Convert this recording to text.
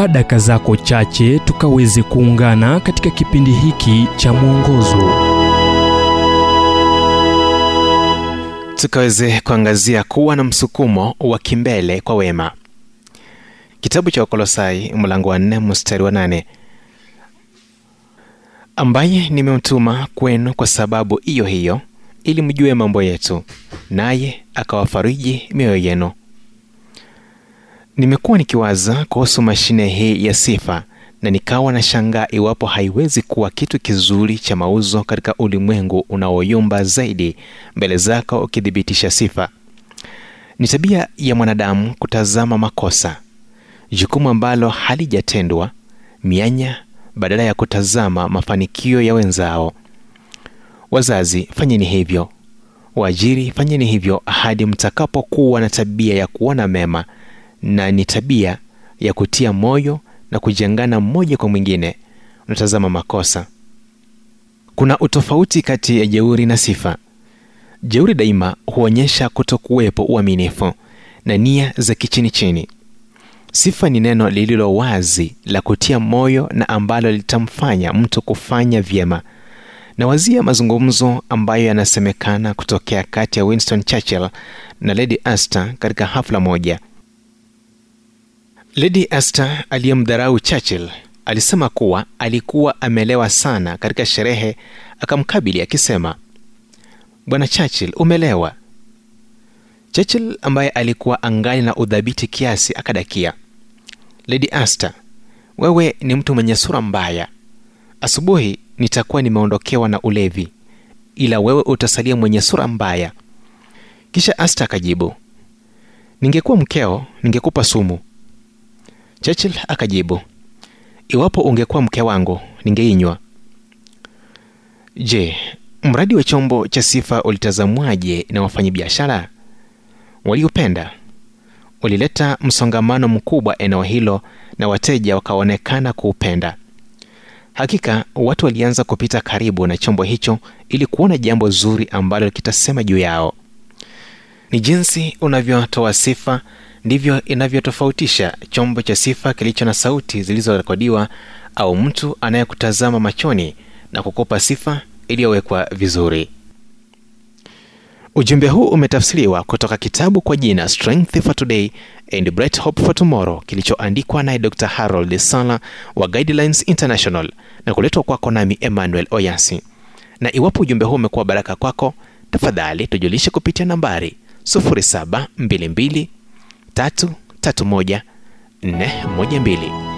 chukua daka zako chache tukaweze kuungana katika kipindi hiki cha mwongozo. Tukaweze kuangazia kuwa na msukumo wa kimbele kwa wema. Kitabu cha wakolosai mlango wa nne mstari wa nane. Ambaye nimemtuma kwenu kwa sababu hiyo hiyo ili mjue mambo yetu naye akawafariji mioyo yenu nimekuwa nikiwaza kuhusu mashine hii ya sifa na nikawa na shangaa iwapo haiwezi kuwa kitu kizuri cha mauzo katika ulimwengu unaoyumba zaidi mbele zako ukithibitisha sifa. Ni tabia ya mwanadamu kutazama makosa jukumu ambalo halijatendwa mianya badala ya kutazama mafanikio ya wenzao. Wazazi fanyeni hivyo. Waajiri fanyeni hivyo hadi mtakapokuwa na tabia ya kuona mema na ni tabia ya kutia moyo na kujengana mmoja kwa mwingine. Unatazama makosa. Kuna utofauti kati ya jeuri na sifa. Jeuri daima huonyesha kutokuwepo uaminifu na nia za kichini chini. Sifa ni neno lililo wazi la kutia moyo na ambalo litamfanya mtu kufanya vyema. Na wazia mazungumzo ambayo yanasemekana kutokea kati ya winston churchill na lady aster katika hafla moja lady astor aliyemdharau churchill alisema kuwa alikuwa amelewa sana katika sherehe akamkabili akisema bwana churchill umelewa. Churchill ambaye alikuwa angali na udhabiti kiasi akadakia lady astor wewe ni mtu mwenye sura mbaya. Asubuhi nitakuwa nimeondokewa na ulevi ila wewe utasalia mwenye sura mbaya. Kisha asta akajibu ningekuwa mkeo ningekupa sumu churchill akajibu iwapo ungekuwa mke wangu ningeinywa. Je mradi wa chombo cha sifa ulitazamwaje na wafanyabiashara? Waliupenda. Ulileta msongamano mkubwa eneo hilo na wateja wakaonekana kuupenda. Hakika watu walianza kupita karibu na chombo hicho ili kuona jambo zuri ambalo kitasema juu yao. Ni jinsi unavyotoa sifa ndivyo inavyotofautisha chombo cha sifa kilicho na sauti zilizorekodiwa au mtu anayekutazama machoni na kukopa sifa iliyowekwa vizuri. Ujumbe huu umetafsiriwa kutoka kitabu kwa jina strength for today and bright hope for tomorrow kilichoandikwa naye dr harold sala wa guidelines international na kuletwa kwako nami emmanuel oyasi. Na iwapo ujumbe huu umekuwa baraka kwako tafadhali tujulishe kupitia nambari 0722 331 412